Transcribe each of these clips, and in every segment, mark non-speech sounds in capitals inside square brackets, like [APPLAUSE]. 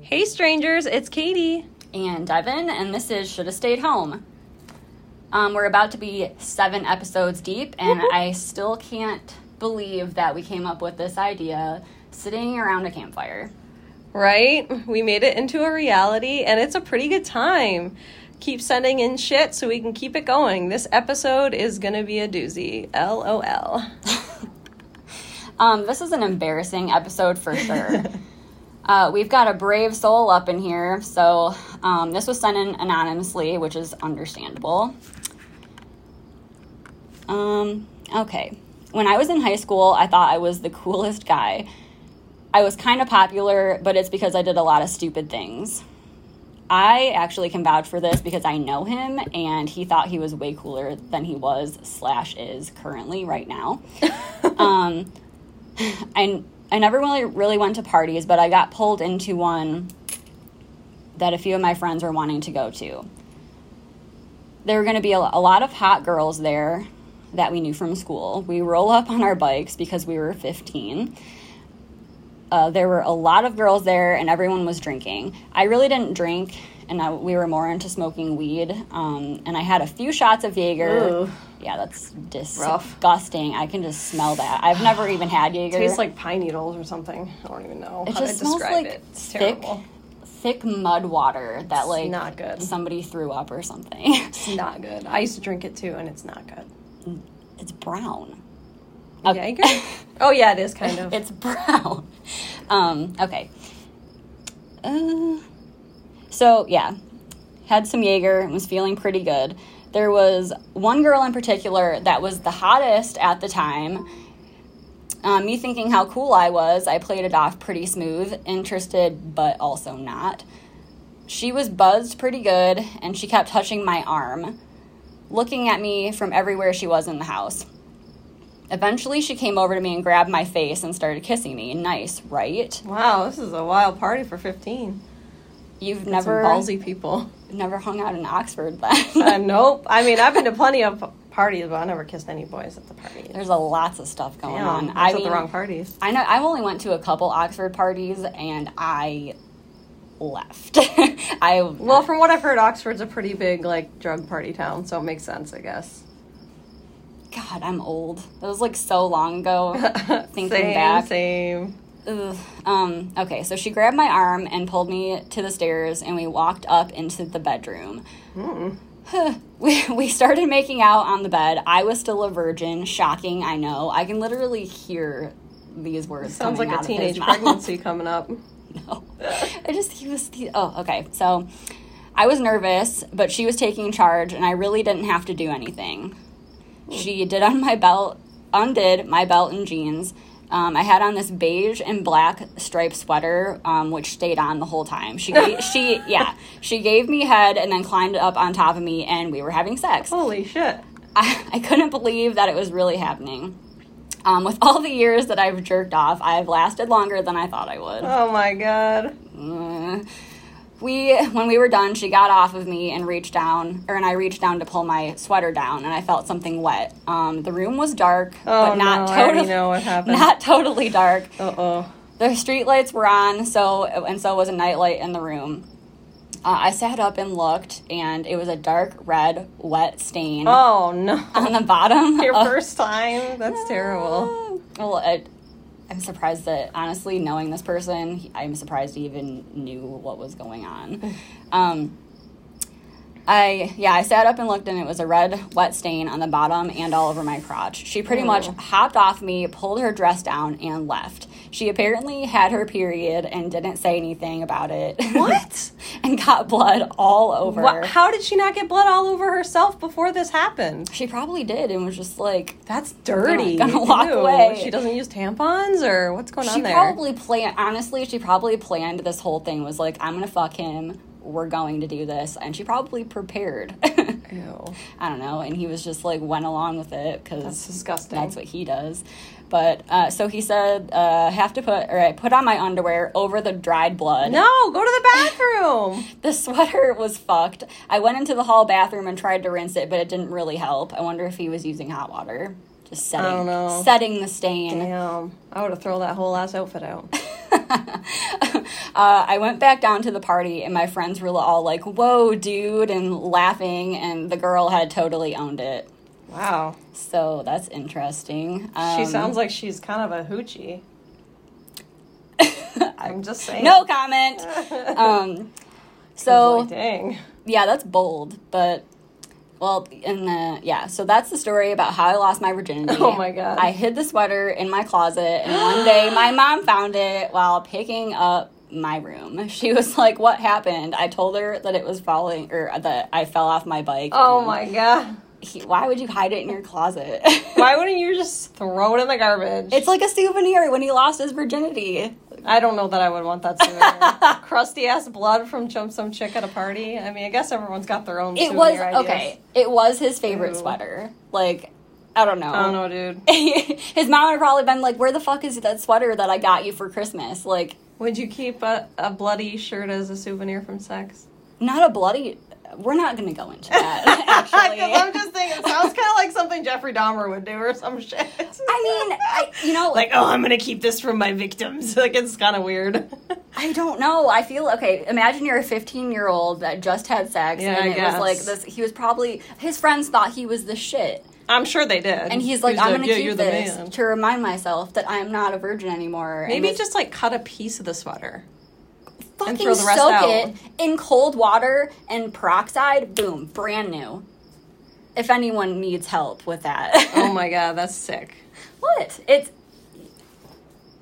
Hey, strangers, it's Katie. And Devin, and this is Should Have Stayed Home. Um, we're about to be seven episodes deep, and I still can't believe that we came up with this idea sitting around a campfire. Right? We made it into a reality, and it's a pretty good time. Keep sending in shit so we can keep it going. This episode is gonna be a doozy. LOL. [LAUGHS] Um, this is an embarrassing episode for sure. [LAUGHS] uh, we've got a brave soul up in here, so um, this was sent in anonymously, which is understandable. Um, okay. When I was in high school, I thought I was the coolest guy. I was kind of popular, but it's because I did a lot of stupid things. I actually can vouch for this because I know him, and he thought he was way cooler than he was slash is currently right now. [LAUGHS] um, I I never really really went to parties, but I got pulled into one that a few of my friends were wanting to go to. There were going to be a, a lot of hot girls there that we knew from school. We roll up on our bikes because we were 15. Uh, there were a lot of girls there, and everyone was drinking. I really didn't drink, and I, we were more into smoking weed. Um, and I had a few shots of Jaeger. Ooh. Yeah, that's Rough. disgusting. I can just smell that. I've never even had [SIGHS] Jaeger. It Tastes like pine needles or something. I don't even know It how just to smells describe like it. It's thick, terrible. thick mud water that like not good. somebody threw up or something. It's not good. I used to drink it too, and it's not good. it's brown. Jaeger? oh yeah, it is kind of. It's brown. Um, okay. Uh, so yeah, had some Jaeger and was feeling pretty good. There was one girl in particular that was the hottest at the time. Um, me thinking how cool I was, I played it off pretty smooth, interested but also not. She was buzzed pretty good, and she kept touching my arm, looking at me from everywhere she was in the house. Eventually, she came over to me and grabbed my face and started kissing me. Nice, right? wow, this is a wild party for 15. You've Some never ballsy people. never hung out in Oxford then. [LAUGHS] Uh, nope. I mean, I've been to [LAUGHS] plenty of parties, but I never kissed any boys at the parties. There's a lots of stuff going Damn, on. I mean, the wrong parties. I know I've only went to a couple Oxford parties and I left. [LAUGHS] I Well, from what I've heard, Oxford's a pretty big like drug party town, so it makes sense, I guess. God, I'm old. That was like so long ago. [LAUGHS] Thinking same, back. same. Ugh. Um, okay, so she grabbed my arm and pulled me to the stairs, and we walked up into the bedroom. we, [LAUGHS] we started making out on the bed. I was still a virgin. Shocking, I know. I can literally hear these words. Sounds coming like a teenage pregnancy coming up. [LAUGHS] no. I just, he was, he, oh, okay. So I was nervous, but she was taking charge, and I really didn't have to do anything. She did on my belt, undid my belt and jeans. Um, I had on this beige and black striped sweater, um, which stayed on the whole time. She, gave, she, [LAUGHS] yeah, she gave me head and then climbed up on top of me, and we were having sex. Holy shit. I, I couldn't believe that it was really happening. Um, with all the years that I've jerked off, I've lasted longer than I thought I would. Oh my god. Mm. We when we were done she got off of me and reached down or and i reached down to pull my sweater down and i felt something wet um, the room was dark Oh but not no, totally know what happened. [LAUGHS] not totally dark Uh oh. the street lights were on so and so was a nightlight in the room uh, i sat up and looked and it was a dark red wet stain Oh no. on the bottom [LAUGHS] Your of- first time? That's terrible. [LAUGHS] well it, i'm surprised that honestly knowing this person i'm surprised he even knew what was going on. [LAUGHS] Um, I yeah, I sat up and looked and it was a red wet stain on the bottom and all over my crotch. She pretty oh. much hopped off me, pulled her dress down and left. She apparently had her period and didn't say anything about it. What? [LAUGHS] and got blood all over. How did she not get blood all over herself before this happened? She probably did and was just like That's dirty. Gonna- gonna walk Ew. away. She doesn't use tampons or what's going she on there? She probably planned honestly, she probably planned this whole thing was like, I'm gonna fuck him, we're going to do this, and she probably prepared. [LAUGHS] Ew. I don't know. And he was just like went along with it because That's disgusting. That's what he does. But uh, so he said, uh, have to put or I put on my underwear over the dried blood. No, go to the bathroom. [LAUGHS] The sweater was fucked. I went into the hall bathroom and tried to rinse it, but it didn't really help. I wonder if he was using hot water. Just setting, don't know. setting the stain. Damn. I would have thrown that whole ass outfit out. [LAUGHS] uh, I went back down to the party, and my friends were all like, "Whoa, dude!" and laughing, and the girl had totally owned it. Wow. So that's interesting. She Um, sounds like she's kind of a hoochie. [LAUGHS] I'm just saying. no comment. [LAUGHS] um, so Boy, dang. yeah, that's bold, but well, in the yeah, so that's the story about how I lost my virginity. Oh my God. I hid the sweater in my closet, and one day my mom found it while picking up my room. She was like, "What happened?" I told her that it was falling, or that I fell off my bike. Oh my god. he- why would you hide it in your closet? Why wouldn't you just throw it in the garbage? It's like a souvenir when he lost his virginity. I don't know that I would want that souvenir. [LAUGHS] Crusty ass blood from chum some chick at a party. I mean, I guess everyone's got their own. It souvenir was ideas. okay. It was his favorite Ew. sweater. Like, I don't know. I don't know, dude. [LAUGHS] his mom would probably been like, "Where the fuck is that sweater that I got you for Christmas?" Like, Would you keep a, a bloody shirt as a souvenir from sex? not a bloody. We're not gonna go into [LAUGHS] that. [LAUGHS] Because I'm just thinking, it sounds kind of like something Jeffrey Dahmer would do or some shit. I mean, I you know, like, oh, I'm gonna keep this from my victims. [LAUGHS] Like, it's kind of weird. I don't know. I feel okay. Imagine you're a 15 year old that just had sex, Yeah, and I it was like this. He was probably his friends thought he was the shit, I'm sure they did. and he's like, "I'm gonna yeah, keep this man." to remind myself that I am not a virgin anymore." Maybe just like cut a piece of the sweater. Fucking throw the rest soak out. it in cold water and peroxide. Boom, brand new. If anyone needs help with that, Oh [LAUGHS] my god, that's sick. what? It's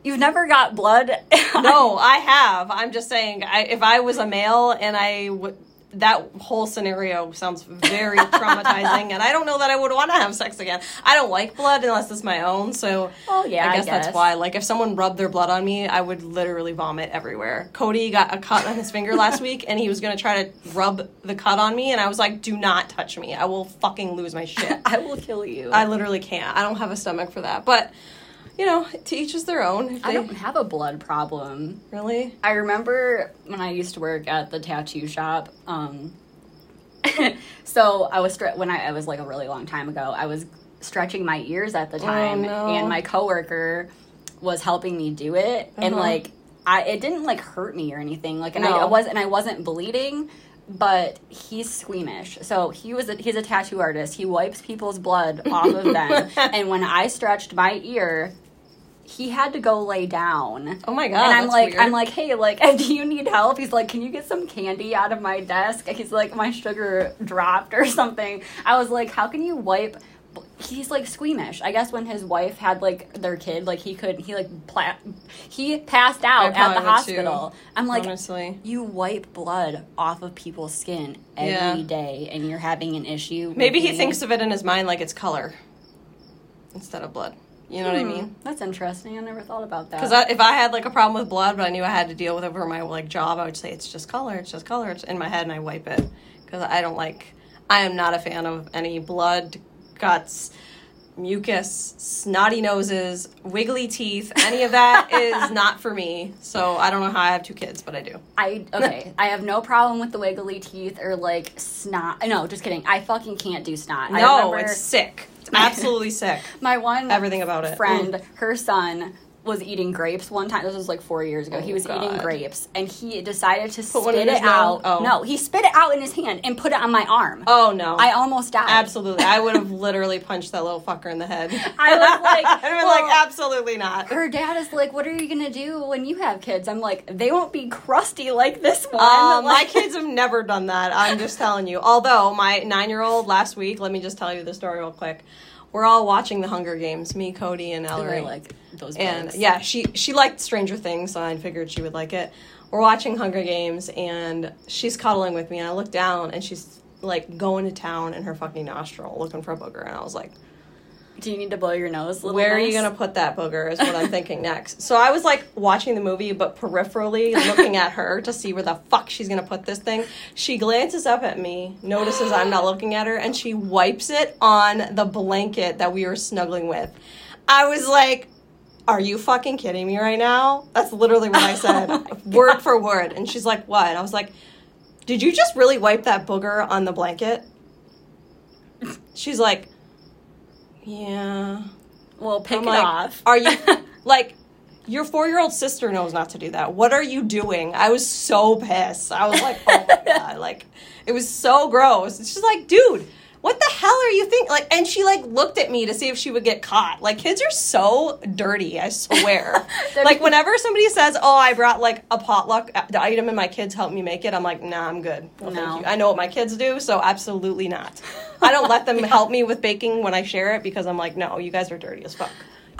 you've never got blood. [LAUGHS] No, I have. I'm just saying, I, if I was a male and I would. That whole scenario sounds very [LAUGHS] traumatizing, and I don't know that I would want to have sex again. I don't like blood unless it's my own, so Oh, yeah, I I guess, that's why. Like, if someone rubbed their blood on me, I would literally vomit everywhere. Cody got a cut on his finger last week, and he was gonna try to rub the cut on me, and I was like, "Do not touch me! I will fucking lose my shit." [LAUGHS] I will kill you. I literally can't. I don't have a stomach for that, but you know, to each is their own. If I don't have a blood problem. really. I remember when I used to work at the tattoo shop. Um, [LAUGHS] so I was stre- when I, I was like a really long time ago. I was stretching my ears at the time, Oh, no. and my coworker was helping me do it, and Uh-huh. like I it didn't like hurt me or anything. Like, and I, I was and I wasn't bleeding. But he's squeamish, so he was a, he's a tattoo artist. He wipes people's blood off of them, [LAUGHS] and when I stretched my ear, he had to go lay down Oh my god! and I'm like, weird. I'm like, hey, like, [LAUGHS] do you need help? He's like, can you get some candy out of my desk? He's like, my sugar dropped or [LAUGHS] something. I was like, how can you wipe? He's like squeamish. I guess when his wife had like their kid, like he couldn't. he like, pla- he passed out at the hospital. too, I'm like, honestly. you wipe blood off of people's skin every Yeah. day, and you're having an issue. Maybe he me? thinks of it in his mind like it's color instead of blood. You know what I Hmm, mean? That's interesting. I never thought about that. Because if I had like a problem with blood, but I knew I had to deal with it for my like job, I would say it's just color. It's just color. It's in my head, and I wipe it because I don't like. I am not a fan of any blood, guts, mucus, snotty noses, wiggly teeth. Any of that [LAUGHS] is not for me. So I don't know how I have two kids, but I do. I okay. [LAUGHS] I have no problem with the wiggly teeth or like snot. No, just kidding. I fucking can't do snot. No, remember it's sick. It's [LAUGHS] absolutely sick. my one Everything about it. friend. Her son was eating grapes one time. This was like four years ago. he Oh, was eating grapes, and he decided to Put spit it his out. Oh. No, he spit it out in his hand and put it on my arm. Oh no. I almost died. Absolutely. I would have [LAUGHS] literally punched that little fucker in the head. I was like, [LAUGHS] I'd been well- like, absolutely not. Her dad is like, "What are you gonna do when you have kids?" I'm like, "They won't be crusty like this one." Um, [LAUGHS] my kids have never done that. I'm just telling you. Although my nine year old last week, let me just tell you the story real quick. We're all watching the Hunger Games, me, Cody, and I Ellery. really like those. and yeah, she she liked Stranger Things, so I figured she would like it. We're watching Hunger Games, and she's cuddling with me, and I look down, and she's like going to town in her fucking nostril, looking for a booger, and I was like, Do you need to blow your nose? Little Where are you gonna put that booger? Is what I'm thinking next. So I was like watching the movie, but peripherally looking at her to see where the fuck she's gonna put this thing. She glances up at me, notices I'm not looking at her, and she wipes it on the blanket that we were snuggling with. I was like, "Are you fucking kidding me right now?" That's literally what I [LAUGHS] said, Oh word for word. And she's like, "What?" And I was like, "Did you just really wipe that booger on the blanket?" She's like, "Yeah." Well, pick I'm it like, off. Are you [LAUGHS] like your four year old sister knows not to do that? What are you doing? I was so pissed. I was like, oh my [LAUGHS] god, like it was so gross. It's just like, dude, what the hell are you thinking? Like, and she like looked at me to see if she would get caught. Like, kids are so dirty. I swear. [LAUGHS] Like, whenever somebody says, "Oh, I brought like a potluck uh, the item and my kids helped me make it," I'm like, "Nah, I'm good. No, thank you. I know what my kids do, so absolutely not. I don't let them [LAUGHS] help me with baking when I share it because I'm like, no, you guys are dirty as fuck.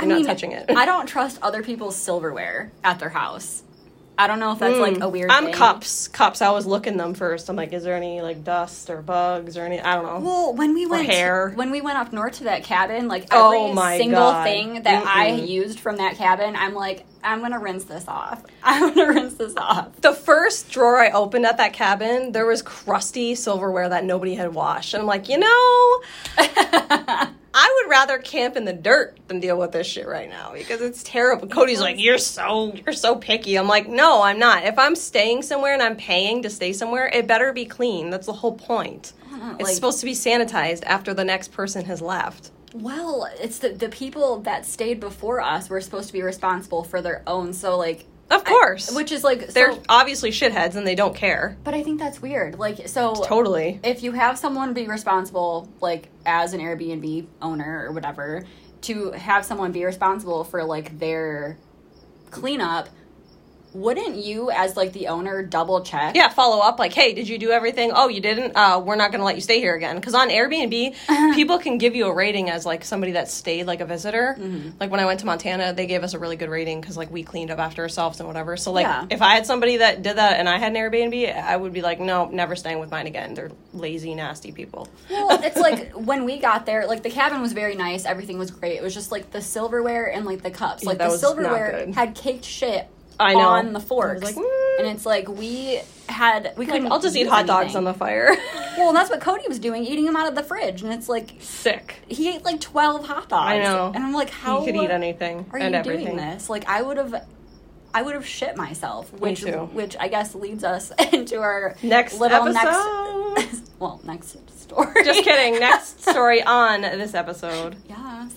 You're not touching it. I don't trust other people's silverware at their house. I don't know if that's like a hmm. weird. I'm thing. cups. Cups. I was looking them first. I'm like, is there any like dust or bugs or any? I don't know. Well, when we went hair. when we went up north to that cabin, like oh every Oh single God. thing that I Mm-mm. used from that cabin, I'm like, I'm gonna rinse this off. [LAUGHS] I'm gonna rinse this off. The first drawer I opened at that cabin, there was crusty silverware that nobody had washed, and I'm like, you know, [LAUGHS] I would rather camp in the dirt than deal with this shit right now because it's terrible. Cody's like, "You're so you're so picky." I'm like, "No, I'm not. If I'm staying somewhere and I'm paying to stay somewhere, it better be clean. That's the whole point. know, It's like- supposed to be sanitized after the next person has left." Well, it's the the people that stayed before us were supposed to be responsible for their own. So like, Of I- course, which is like, they're so, obviously shitheads and they don't care. but I think that's weird. Like, so Totally. if you have someone be responsible, like as an Airbnb owner or whatever, to have someone be responsible for like their cleanup, wouldn't you, as like the owner, double check? Yeah, follow up like, hey, did you do everything? Oh, you didn't? Uh, we're not going to let you stay here again. Because on Airbnb, people can give you a rating as like somebody that stayed like a visitor. Like when I went to Montana, they gave us a really good rating because like we cleaned up after ourselves and whatever. So like Yeah. if I had somebody that did that and I had an Airbnb, I would be like, no, never staying with mine again. They're lazy, nasty people. Well, [LAUGHS] it's like when we got there, like the cabin was very nice, everything was great. It was just like the silverware and like the cups. Like that the silverware had caked shit I know. on the I forks. like, mm. and it's like we had we couldn't I'll just eat use hot dogs on the fire. [LAUGHS] Well, that's what Cody was doing, eating them out of the fridge, and it's like Sick. he ate like twelve hot dogs. I know. and I'm like, how you could eat anything are and you everything. doing this? Like, I would have, I would have shit myself. Which, too. which I guess leads us [LAUGHS] into our Next little episode. next, [LAUGHS] well, next story. Just kidding. Next story on this episode. Yeah.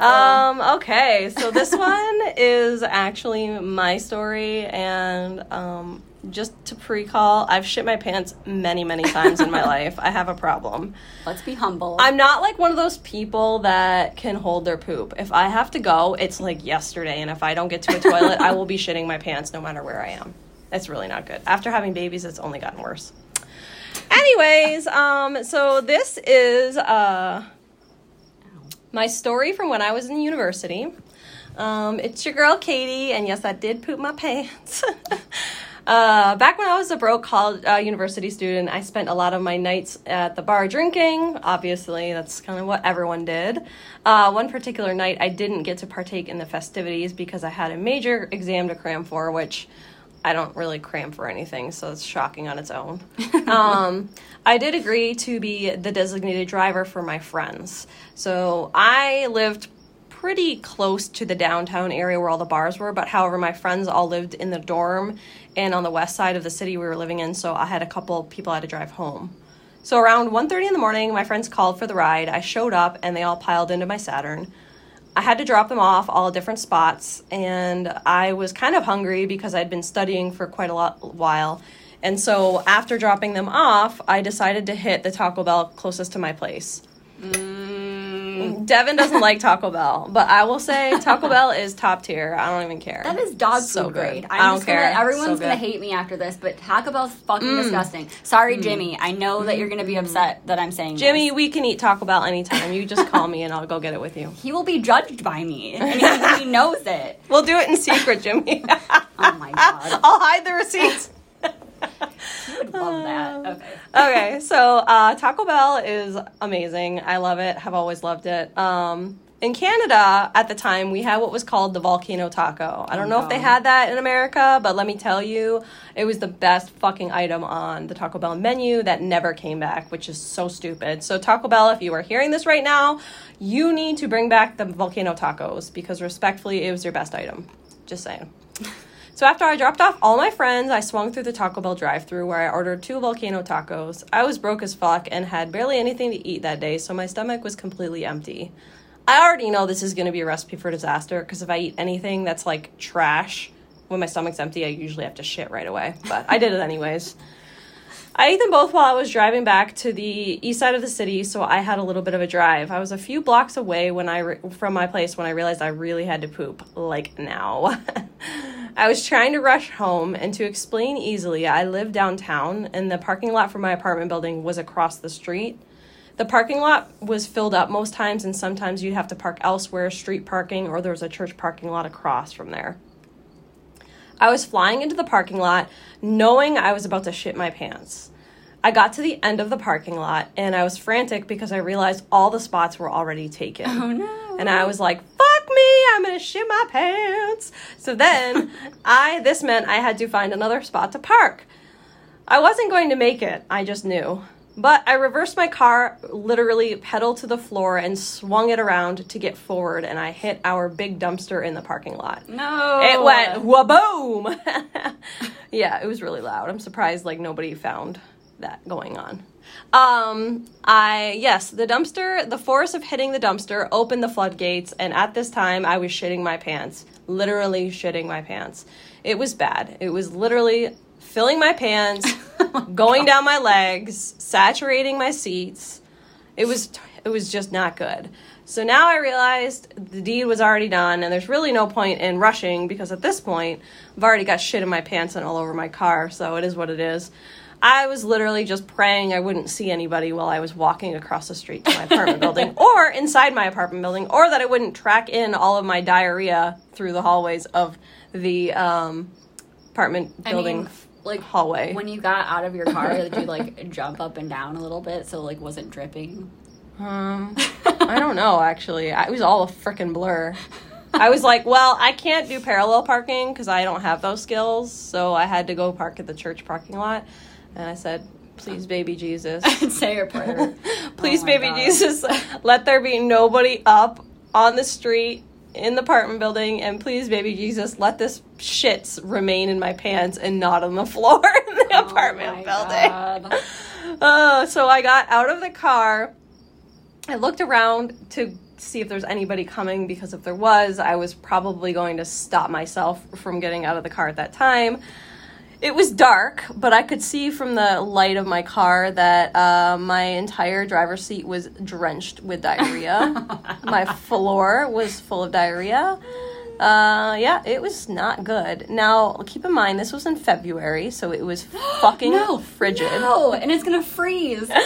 Um, okay, so this [LAUGHS] one is actually my story, and um, just to pre-call, I've shit my pants many, many times in my [LAUGHS] life. I have a problem. Let's be humble. I'm not like one of those people that can hold their poop. If I have to go, it's like yesterday, and if I don't get to a toilet, I will be [LAUGHS] shitting my pants no matter where I am. It's really not good. After having babies, it's only gotten worse. Anyways, um, so this is uh my story from when I was in university. Um, it's your girl Katie, and yes, I did poop my pants. [LAUGHS] uh, back when I was a broke college uh, university student, I spent a lot of my nights at the bar drinking. Obviously, that's kind of what everyone did. Uh, one particular night, I didn't get to partake in the festivities because I had a major exam to cram for, which I don't really cram for anything, so it's shocking on its own. [LAUGHS] um, I did agree to be the designated driver for my friends. So I lived pretty close to the downtown area where all the bars were, but however, my friends all lived in the dorm and on the west side of the city we were living in, so I had a couple people I had to drive home. So around 1:30 in the morning, my friends called for the ride. I showed up and they all piled into my Saturn. I had to drop them off all different spots, and I was kind of hungry because I'd been studying for quite a lot while. And so after dropping them off, I decided to hit the Taco Bell closest to my place. Mm, Devin doesn't like Taco Bell, but I will say Taco [LAUGHS] Bell is top tier. I don't even care. that is dog So food grade. I'm I don't just gonna, care. Everyone's So gonna hate me after this, but Taco Bell's fucking mm. disgusting. Sorry, mm. Jimmy. I know that you're gonna be mm-hmm. upset that I'm saying Jimmy, this. we can eat Taco Bell anytime. You just call me and I'll go get it with you. He will be judged by me, and he, he [LAUGHS] knows it. We'll do it in secret, Jimmy. [LAUGHS] Oh my god. I'll hide the receipts. You would love that. Okay. okay, so uh, Taco Bell is amazing. I love it. Have always loved it. Um, in Canada, at the time, we had what was called the volcano taco. I don't know if they had that in America, but let me tell you, it was the best fucking item on the Taco Bell menu that never came back, which is so stupid. So, Taco Bell, if you are hearing this right now, you need to bring back the volcano tacos because, respectfully, it was your best item. Just saying. [LAUGHS] So after I dropped off all my friends, I swung through the Taco Bell drive-through where I ordered two volcano tacos. I was broke as fuck and had barely anything to eat that day, so my stomach was completely empty. I already know this is going to be a recipe for disaster because if I eat anything that's like trash when my stomach's empty, I usually have to shit right away. But I did it anyways. I ate them both while I was driving back to the east side of the city, so I had a little bit of a drive. I was a few blocks away when I re- from my place when I realized I really had to poop, like now. [LAUGHS] I was trying to rush home, and to explain easily, I live downtown, and the parking lot for my apartment building was across the street. The parking lot was filled up most times, and sometimes you'd have to park elsewhere, street parking, or there was a church parking lot across from there. I was flying into the parking lot knowing I was about to shit my pants. I got to the end of the parking lot and I was frantic because I realized all the spots were already taken. Oh no. And I was like, fuck me, I'm gonna shit my pants. So then [LAUGHS] I this meant I had to find another spot to park. I wasn't going to make it, I just knew. But I reversed my car, literally pedal to the floor, and swung it around to get forward, and I hit our big dumpster in the parking lot. no. It went waboom. [LAUGHS] yeah, it was really loud. I'm surprised like nobody found that going on. Um, I yes, the dumpster, the force of hitting the dumpster opened the floodgates, and at this time I was shitting my pants, literally shitting my pants. It was bad. It was literally filling my pants, [LAUGHS] going down my legs, saturating my seats. It was it was just not good. So now I realized the deed was already done, and there's really no point in rushing because at this point I've already got shit in my pants and all over my car. So it is what it is. I was literally just praying I wouldn't see anybody while I was walking across the street to my apartment [LAUGHS] building or inside my apartment building, or that I wouldn't track in all of my diarrhea through the hallways of the um, apartment I building mean, like hallway. when you got out of your car, did you like [LAUGHS] jump up and down a little bit so like wasn't dripping? Um, [LAUGHS] I don't know actually. I, it was all a freaking blur. I was like, well, I can't do parallel parking because I don't have those skills, so I had to go park at the church parking lot. And I said, please, baby Jesus. [LAUGHS] Say your prayer. Please, Oh baby God. Jesus, let there be nobody up on the street in the apartment building, and please, baby Jesus, let this shits remain in my pants and not on the [LAUGHS] floor in the Oh apartment building. Uh, [LAUGHS] so I got out of the car. I looked around to see if there's anybody coming because if there was, I was probably going to stop myself from getting out of the car at that time. It was dark, but I could see from the light of my car that uh, my entire driver's seat was drenched with diarrhea. [LAUGHS] my floor was full of diarrhea. Uh, yeah, it was not good. Now, keep in mind, this was in February, so it was [GASPS] fucking no, frigid. No, and it's gonna freeze. [LAUGHS]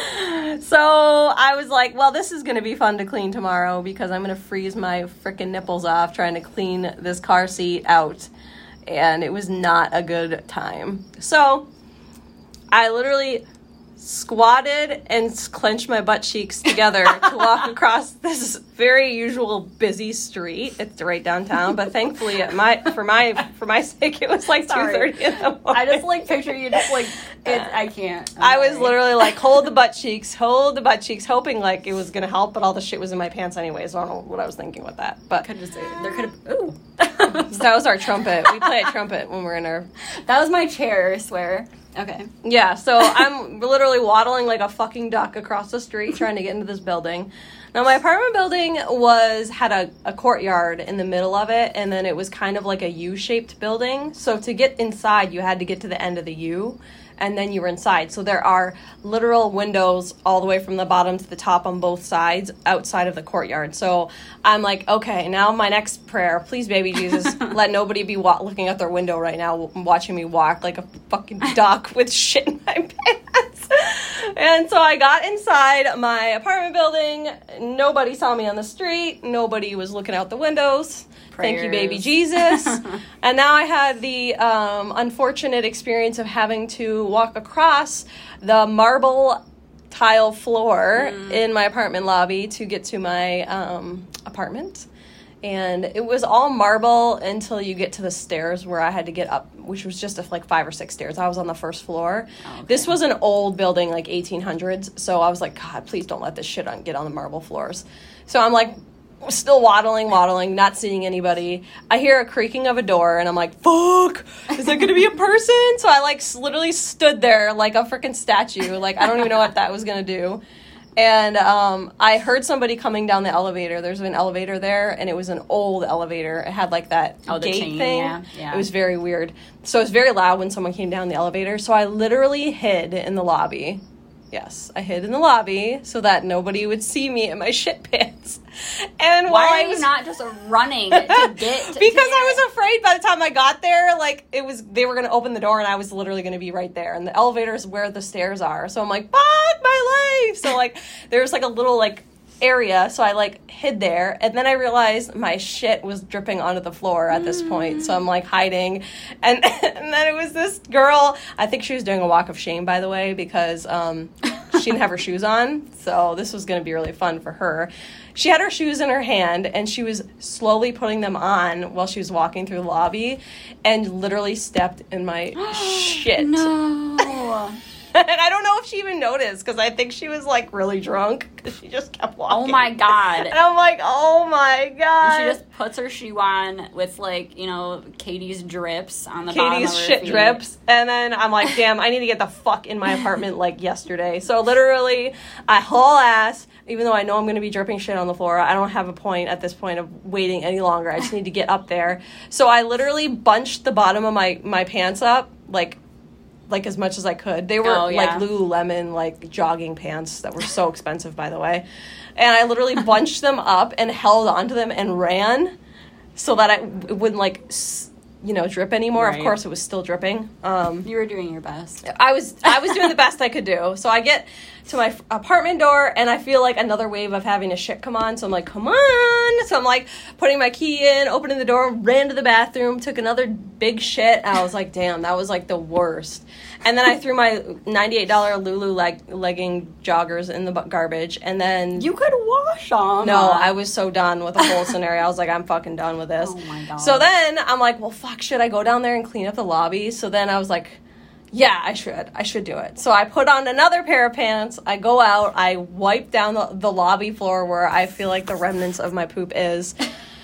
So I was like, well, this is to be fun to clean tomorrow because I'm to freeze my freaking nipples off trying to clean this car seat out. And it was not a good time. So I literally squatted and clenched my butt cheeks together to walk [LAUGHS] across this very usual busy street. It's right downtown, but thankfully, at my for my for my [LAUGHS] sake, it was like two Sorry. thirty in the morning. I just like picture you just like it, [LAUGHS] I can't. I'm I was literally like, hold the butt cheeks, hold the butt cheeks, hoping like it was gonna help, but all the shit was in my pants anyway, so I don't know what I was thinking with that. But could just say there could have. Ooh, so that was our trumpet. We play a trumpet when we're in our that was my chair. I swear. Okay. yeah. So I'm literally waddling like a fucking duck across the street trying to get into this building. Now my apartment building was had a, a courtyard in the middle of it, and then it was kind of like a U-shaped building. So to get inside, you had to get to the end of the U, and then you were inside. So there are literal windows all the way from the bottom to the top on both sides outside of the courtyard. So I'm like, okay, now my next prayer, please, baby Jesus, [LAUGHS] let nobody be wa- looking out their window right now, watching me walk like a fucking duck with [LAUGHS] shit in my pants. and so I got inside my apartment building. Nobody saw me on the street. Nobody was looking out the windows. Thank you, baby Jesus. [LAUGHS] and now I had the um, unfortunate experience of having to walk across the marble tile floor in my apartment lobby to get to my um, apartment. And it was all marble until you get to the stairs where I had to get up, which was just a, like five or six stairs. I was on the first floor. This was an old building, like 1800s. So I was like, God, please don't let this shit on, get on the marble floors. So I'm like, still waddling, waddling, not seeing anybody. I hear a creaking of a door, and I'm like, "Fuck! Is that gonna be a person?" So I like literally stood there like a freaking statue. Like I don't even know what that was gonna do. And um, I heard somebody coming down the elevator. There's an elevator there, and it was an old elevator. It had like that Oh, gate chain, thing. yeah, yeah. It was very weird. So it was very loud when someone came down the elevator. So I literally hid in the lobby. Yes, I hid in the lobby so that nobody would see me in my [LAUGHS] shit pants. And while Why I was you not just running to [LAUGHS] get? because to I was afraid by the time I got there, like it was they were gonna open the door and I was literally gonna be right there. And the elevator is where the stairs are. So I'm like, fuck my life. So like there's like a little like area, so I like hid there, and then I realized my shit was dripping onto the floor at this point. So I'm like hiding, and [LAUGHS] and then it was this girl. I think she was doing a walk of shame, by the way, because um, she didn't have her shoes on. So this was going to be really fun for her. She had her shoes in her hand, and she was slowly putting them on while she was walking through the lobby, and literally stepped in my [GASPS] shit. no. And [LAUGHS] I don't know if she even noticed because I think she was like really drunk because she just kept oh walking. Oh my god. [LAUGHS] And I'm like, oh my god. She just puts her shoe on with like you know Katie's drips on the bottom Katie's shit feet. drips, and then I'm like, damn, I need to get the fuck in my apartment like yesterday. So literally, I haul ass. Even though I know I'm going to be dripping shit on the floor, I don't have a point at this point of waiting any longer. I just need to get up there. So I literally bunched the bottom of my my pants up like like as much as I could. They were Oh, yeah. like Lululemon like jogging pants that were so [LAUGHS] expensive by the way. And I literally bunched them up and held onto them and ran so that I wouldn't like s- you know drip anymore. Of course it was still dripping. Um You were doing your best. I was I was doing the best I could do. So I get to my f- apartment door and I feel like another wave of having a shit come on. So I'm like, come on. So I'm like putting my key in, opening the door, ran to the bathroom, took another big shit. And I was like, damn, that was like the worst. And then I threw my $98 Lulu leg- legging joggers in the bu- garbage. And then You could wash them. no, I was so done with the whole scenario. I was like, I'm fucking done with this. Oh my God. So then I'm like, well, fuck, should I go down there and clean up the lobby? So then I was like, yeah, I should. I should do it. So I put on another pair of pants. I go out. I wipe down the, the lobby floor where I feel like the remnants of my poop is.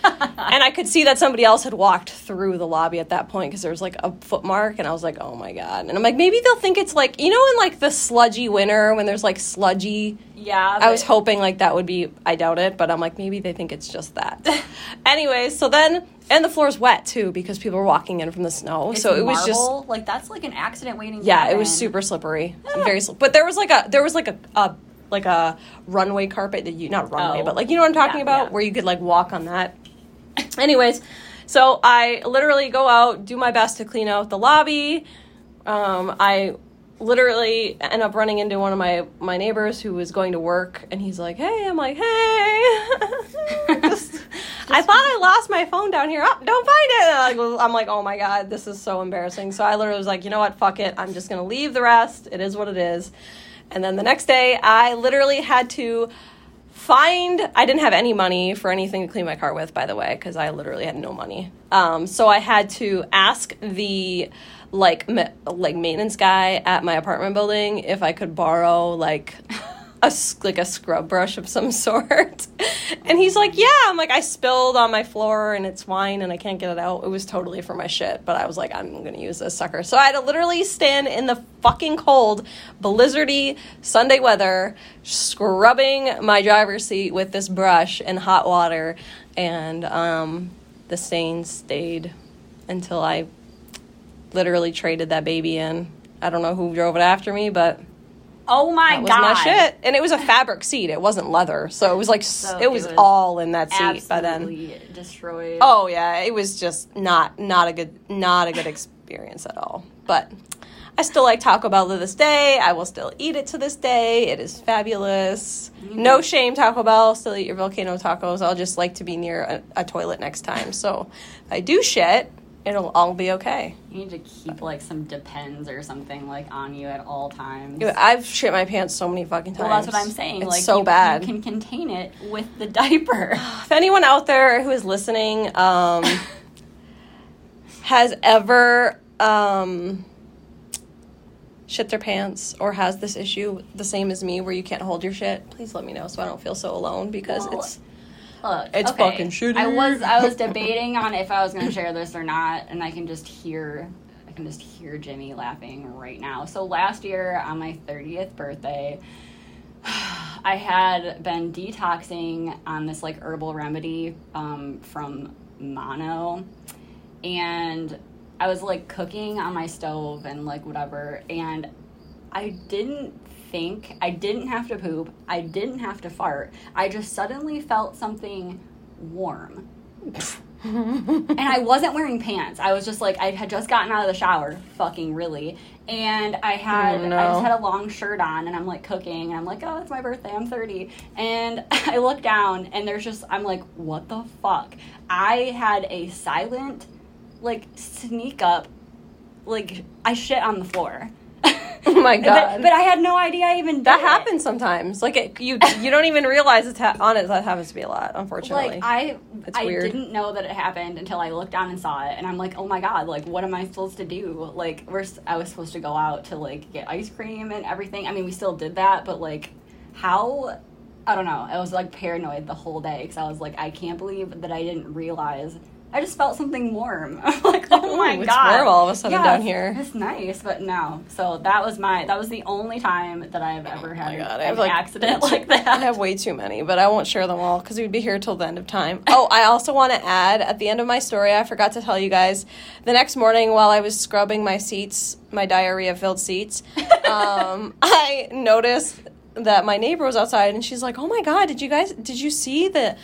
[LAUGHS] and I could see that somebody else had walked through the lobby at that point because there was like a footmark, and I was like, "Oh my god!" And I'm like, maybe they'll think it's like you know, in like the sludgy winter when there's like sludgy Yeah. I was hoping like that would be. I doubt it, but I'm like maybe they think it's just that. [LAUGHS] Anyways, so then and the floor's wet too because people were walking in from the snow. It's so it was just like that's like an accident waiting. to yeah, it was super slippery, ah. very. Sli- but there was like a there was like a, a like a runway carpet that you not runway, Oh. but like you know what I'm talking Yeah, about, yeah. where you could like walk on that. Anyways, so I literally go out, do my best to clean out the lobby. Um, I literally end up running into one of my my neighbors who was going to work, and he's like, "Hey," I'm like, "Hey." [LAUGHS] Just- I thought I lost my phone down here. Oh, don't find it. I'm like, oh my god, this is so embarrassing. So I literally was like, you know what, fuck it. I'm just gonna leave the rest. It is what it is. And then the next day, I literally had to find i didn't have any money for anything to clean my car with by the way because i literally had no money. Um, so i had to ask the like ma- like maintenance guy at my apartment building if i could borrow like a like a scrub brush of some [LAUGHS] sort. And he's like yeah. I'm like i spilled on my floor and it's wine and i can't get it out. It was totally for my shit but i was like i'm gonna use this sucker. So i had to literally stand in the fucking cold blizzardy sunday weather scrubbing my driver's seat with this brush and hot water and um, the stain stayed until i literally traded that baby in. I don't know who drove it after me but Oh my that was god. my shit. And it was a fabric seat. It wasn't leather. So it was like, So it, was it was all in that seat by then. Destroyed. Oh yeah, it was just not, not a good, not a good experience at all. But I still like Taco Bell to this day. I will still eat it to this day. It is fabulous. Mm-hmm. No shame, Taco Bell. Still eat your volcano tacos. I'll just like to be near a, a toilet next time. So if I do shit, it'll all be okay. You need to keep like some depends or something like on you at all times. I've shit my pants so many fucking times. Well, that's what I'm saying. It's like so you, bad. You can contain it with the diaper. [SIGHS] if anyone out there who is listening um, [LAUGHS] has ever um, shit their pants or has this issue the same as me where you can't hold your shit, please let me know so I don't feel so alone because Well, it's Look, It's okay, fucking shitty. I was I was [LAUGHS] debating on if I was going to share this or not, and I can just hear I can just hear Jimmy laughing right now. So last year on my 30th birthday, [SIGHS] I had been detoxing on this like herbal remedy um, from Mono, and I was like cooking on my stove and like whatever, and I didn't think I didn't have to poop. I didn't have to fart. I just suddenly felt something warm. and I wasn't wearing pants. I was just like I had just gotten out of the shower, fucking really. And I oh, had Oh, no. I just had a long shirt on and I'm like cooking and I'm like, "Oh, it's my birthday. I'm 30." And [LAUGHS] I look down and there's just I'm like, "What the fuck?" I had a silent like sneak up like I shit on the floor. Oh my god. but I had no idea I even did that it. happens sometimes. Like it, you, you don't even realize it's ha- on it. That happens to be a lot, unfortunately. Like I, It's I weird. didn't know that it happened until I looked down and saw it, and I'm like, oh my god, like what am I supposed to do? Like we're, I was supposed to go out to like get ice cream and everything. I mean, we still did that, but like, how? I don't know. I was like paranoid the whole day because I was like, I can't believe that I didn't realize. I just felt something warm. [LAUGHS] I'm like, oh my Ooh, it's warm all of a sudden Yeah, down here. It's nice, but no. So that was my. That was the only time that I've ever had Oh my God, an have, like- accident [LAUGHS] like that. I have way too many, but I won't share them all because we'd be here till the end of time. Oh, I also want to add at the end of my story, I forgot to tell you guys. The next morning, while I was scrubbing my seats, my diarrhea filled seats, [LAUGHS] um, I noticed that my neighbor was outside and she's like, "Oh my god, did you guys did you see the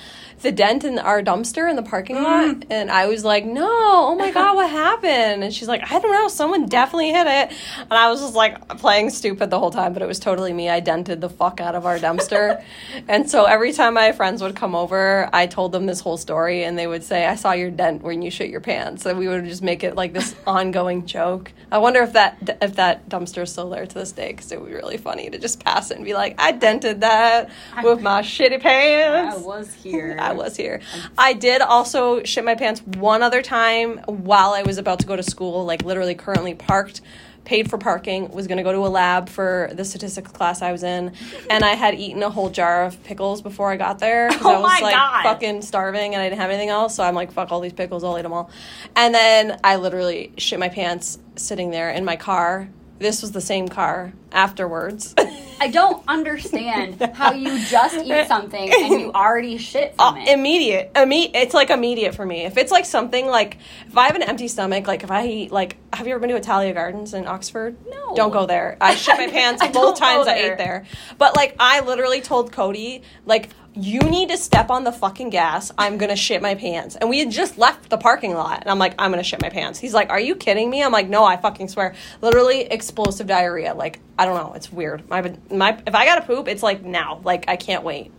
the dent in our dumpster in the parking lot?" Mm. And I was like, "No, oh my god, what happened?" And she's like, "I don't know, someone definitely hit it." And I was just like playing stupid the whole time, but it was totally me. I dented the fuck out of our dumpster. [LAUGHS] and so every time my friends would come over, I told them this whole story and they would say, "I saw your dent when you shit your pants." And we would just make it like this [LAUGHS] ongoing joke. I wonder if that if that dumpster is still there to this day cuz it would be really funny to just pass it and be like, "I dented that with my shitty pants." I was here. [LAUGHS] I was here. I did also shit my pants one other time while I was about to go to school, like literally currently parked, paid for parking, was going to go to a lab for the statistics class I was in, and I had eaten a whole jar of pickles before I got there. 'cause [LAUGHS] oh I Oh was my like God. fucking starving and I didn't have anything else, so I'm like, fuck all these pickles, I'll eat them all. And then I literally shit my pants sitting there in my car. This was the same car afterwards. [LAUGHS] I don't understand how you just eat something and you already shit from Uh, it. immediate imme- it's like immediate for me if it's like something like if i have an empty stomach like if i eat like have you ever been to italia gardens in oxford No. don't go there i shit my [LAUGHS] pants both times i ate there but like i literally told cody like you need to step on the fucking gas. I'm gonna shit my pants. And we had just left the parking lot and i'm like i'm gonna shit my pants. He's like are you kidding me? I'm like no i fucking swear. Literally explosive diarrhea. Like i don't know. It's weird. My, my if i gotta poop it's like now. Like i can't wait.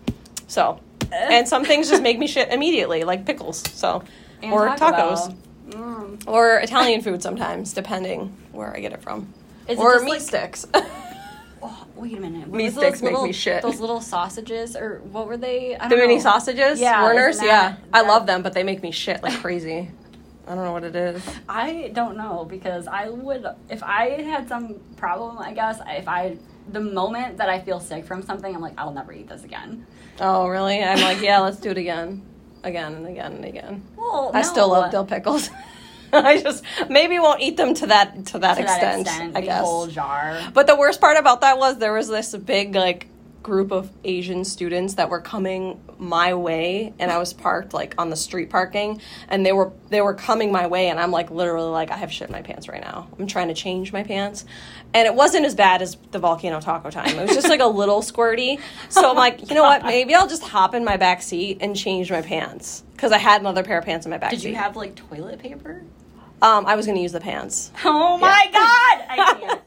So, and some things just make me shit immediately, like pickles. So, And or Taco tacos, Mm. or Italian food sometimes, depending where I get it from. Is it or just meat like- sticks. [LAUGHS] Oh, wait a minute. What Meat sticks make little- me shit. Those little sausages, or what were they? I the don't mini know. sausages, Yeah, Werner's. isn't Yeah, that- I love them, but they make me shit like crazy. I don't know what it is. I don't know because I would if I had some problem. I guess if I the moment that I feel sick from something, I'm like, I'll never eat this again. Oh, really? I'm like, yeah, let's do it again, again and again and again. Well, I still love dill pickles. [LAUGHS] [LAUGHS] I just maybe won't eat them to that to that to extent. that extent, I the guess. whole jar. But the worst part about that was there was this big like group of Asian students that were coming my way and I was parked like on the street parking and they were they were coming my way and I'm like literally like I have shit in my pants right now. I'm trying to change my pants. And it wasn't as bad as the volcano taco time. It was just like a little squirty. So I'm like, you know what? [LAUGHS] Maybe I'll just hop in my back seat and change my pants because I had another pair of pants in my back Did seat. you have like toilet paper? Um I was going to use the pants. Oh my god! I [LAUGHS] can't.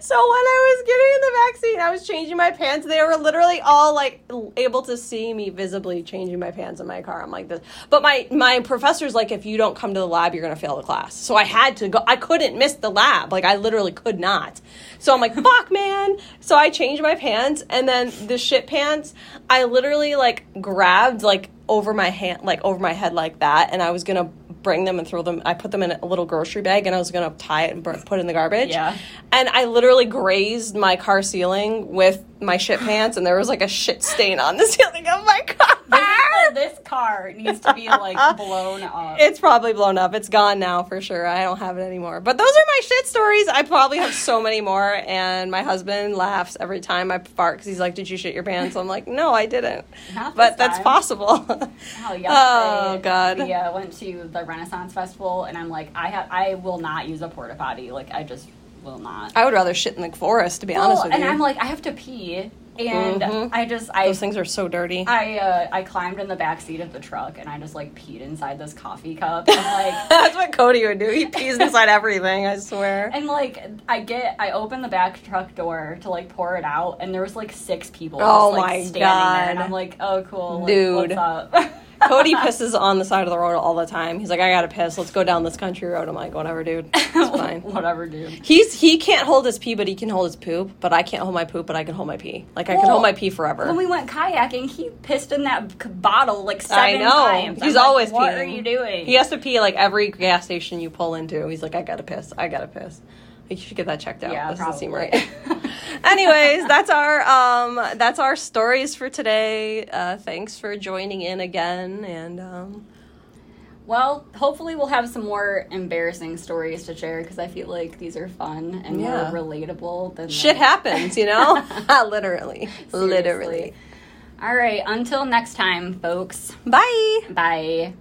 so when I was getting in the vaccine, I was changing my pants. They were literally all like able to see me visibly changing my pants in my car. I'm like this, but my my professor's like, if you don't come to the lab, you're gonna fail the class. So I had to go. I couldn't miss the lab. Like I literally could not. So I'm like, fuck, [LAUGHS] man. So I changed my pants, and then the shit pants, I literally like grabbed like over my hand, like over my head like that, and I was gonna bring them and throw them. I put them in a little grocery bag, and I was gonna tie it and put it in the garbage. Yeah. And I literally grazed my car ceiling with my shit pants, and there was like a shit stain on the [LAUGHS] ceiling of my car. this car needs to be like [LAUGHS] blown up. It's probably blown up. It's gone now for sure. I don't have it anymore. But those are my shit stories. I probably have so many more. And my husband laughs every time I fart because he's like, "Did you shit your pants?" I'm like, "No, I didn't." Not but this that's time. possible. [LAUGHS] Oh, yesterday, Oh, God. We uh, went to the Renaissance Festival, and I'm like, I have, I will not use a porta potty. Like, I just will not. I would rather shit in the forest, to be honest Well, with and you. I'm like, I have to pee, and Mhm. I just, I, Those things are so dirty. I, uh, I climbed in the back seat of the truck, and I just like peed inside this coffee cup. And like, [LAUGHS] That's what Cody would do. He pees inside everything. I swear. and like, I get, I open the back truck door to like pour it out, and there was like six people. Oh just, like, my standing there, and I'm like, oh cool, like, Dude. what's up? [LAUGHS] Cody pisses on the side of the road all the time. He's like, I gotta piss. Let's go down this country road. I'm like, whatever, dude. It's [LAUGHS] fine. Whatever, dude. He's he can't hold his pee, but he can hold his poop. But I can't hold my poop, but I can hold my pee. Like I can Well, hold my pee forever. When we went kayaking, he pissed in that c- bottle like seven I know. times. He's I'm like, always What peeing. are you doing? he has to pee like every gas station you pull into. He's like, I gotta piss. I gotta piss. You should get that checked out. Yeah, this doesn't seem right. [LAUGHS] Anyways, that's our um that's our stories for today. Uh, thanks for joining in again, and um, Well, hopefully we'll have some more embarrassing stories to share because I feel like these are fun and Yeah. more relatable than shit happens, you know. [LAUGHS] [LAUGHS] Literally, literally. All right, until next time, folks. Bye. Bye.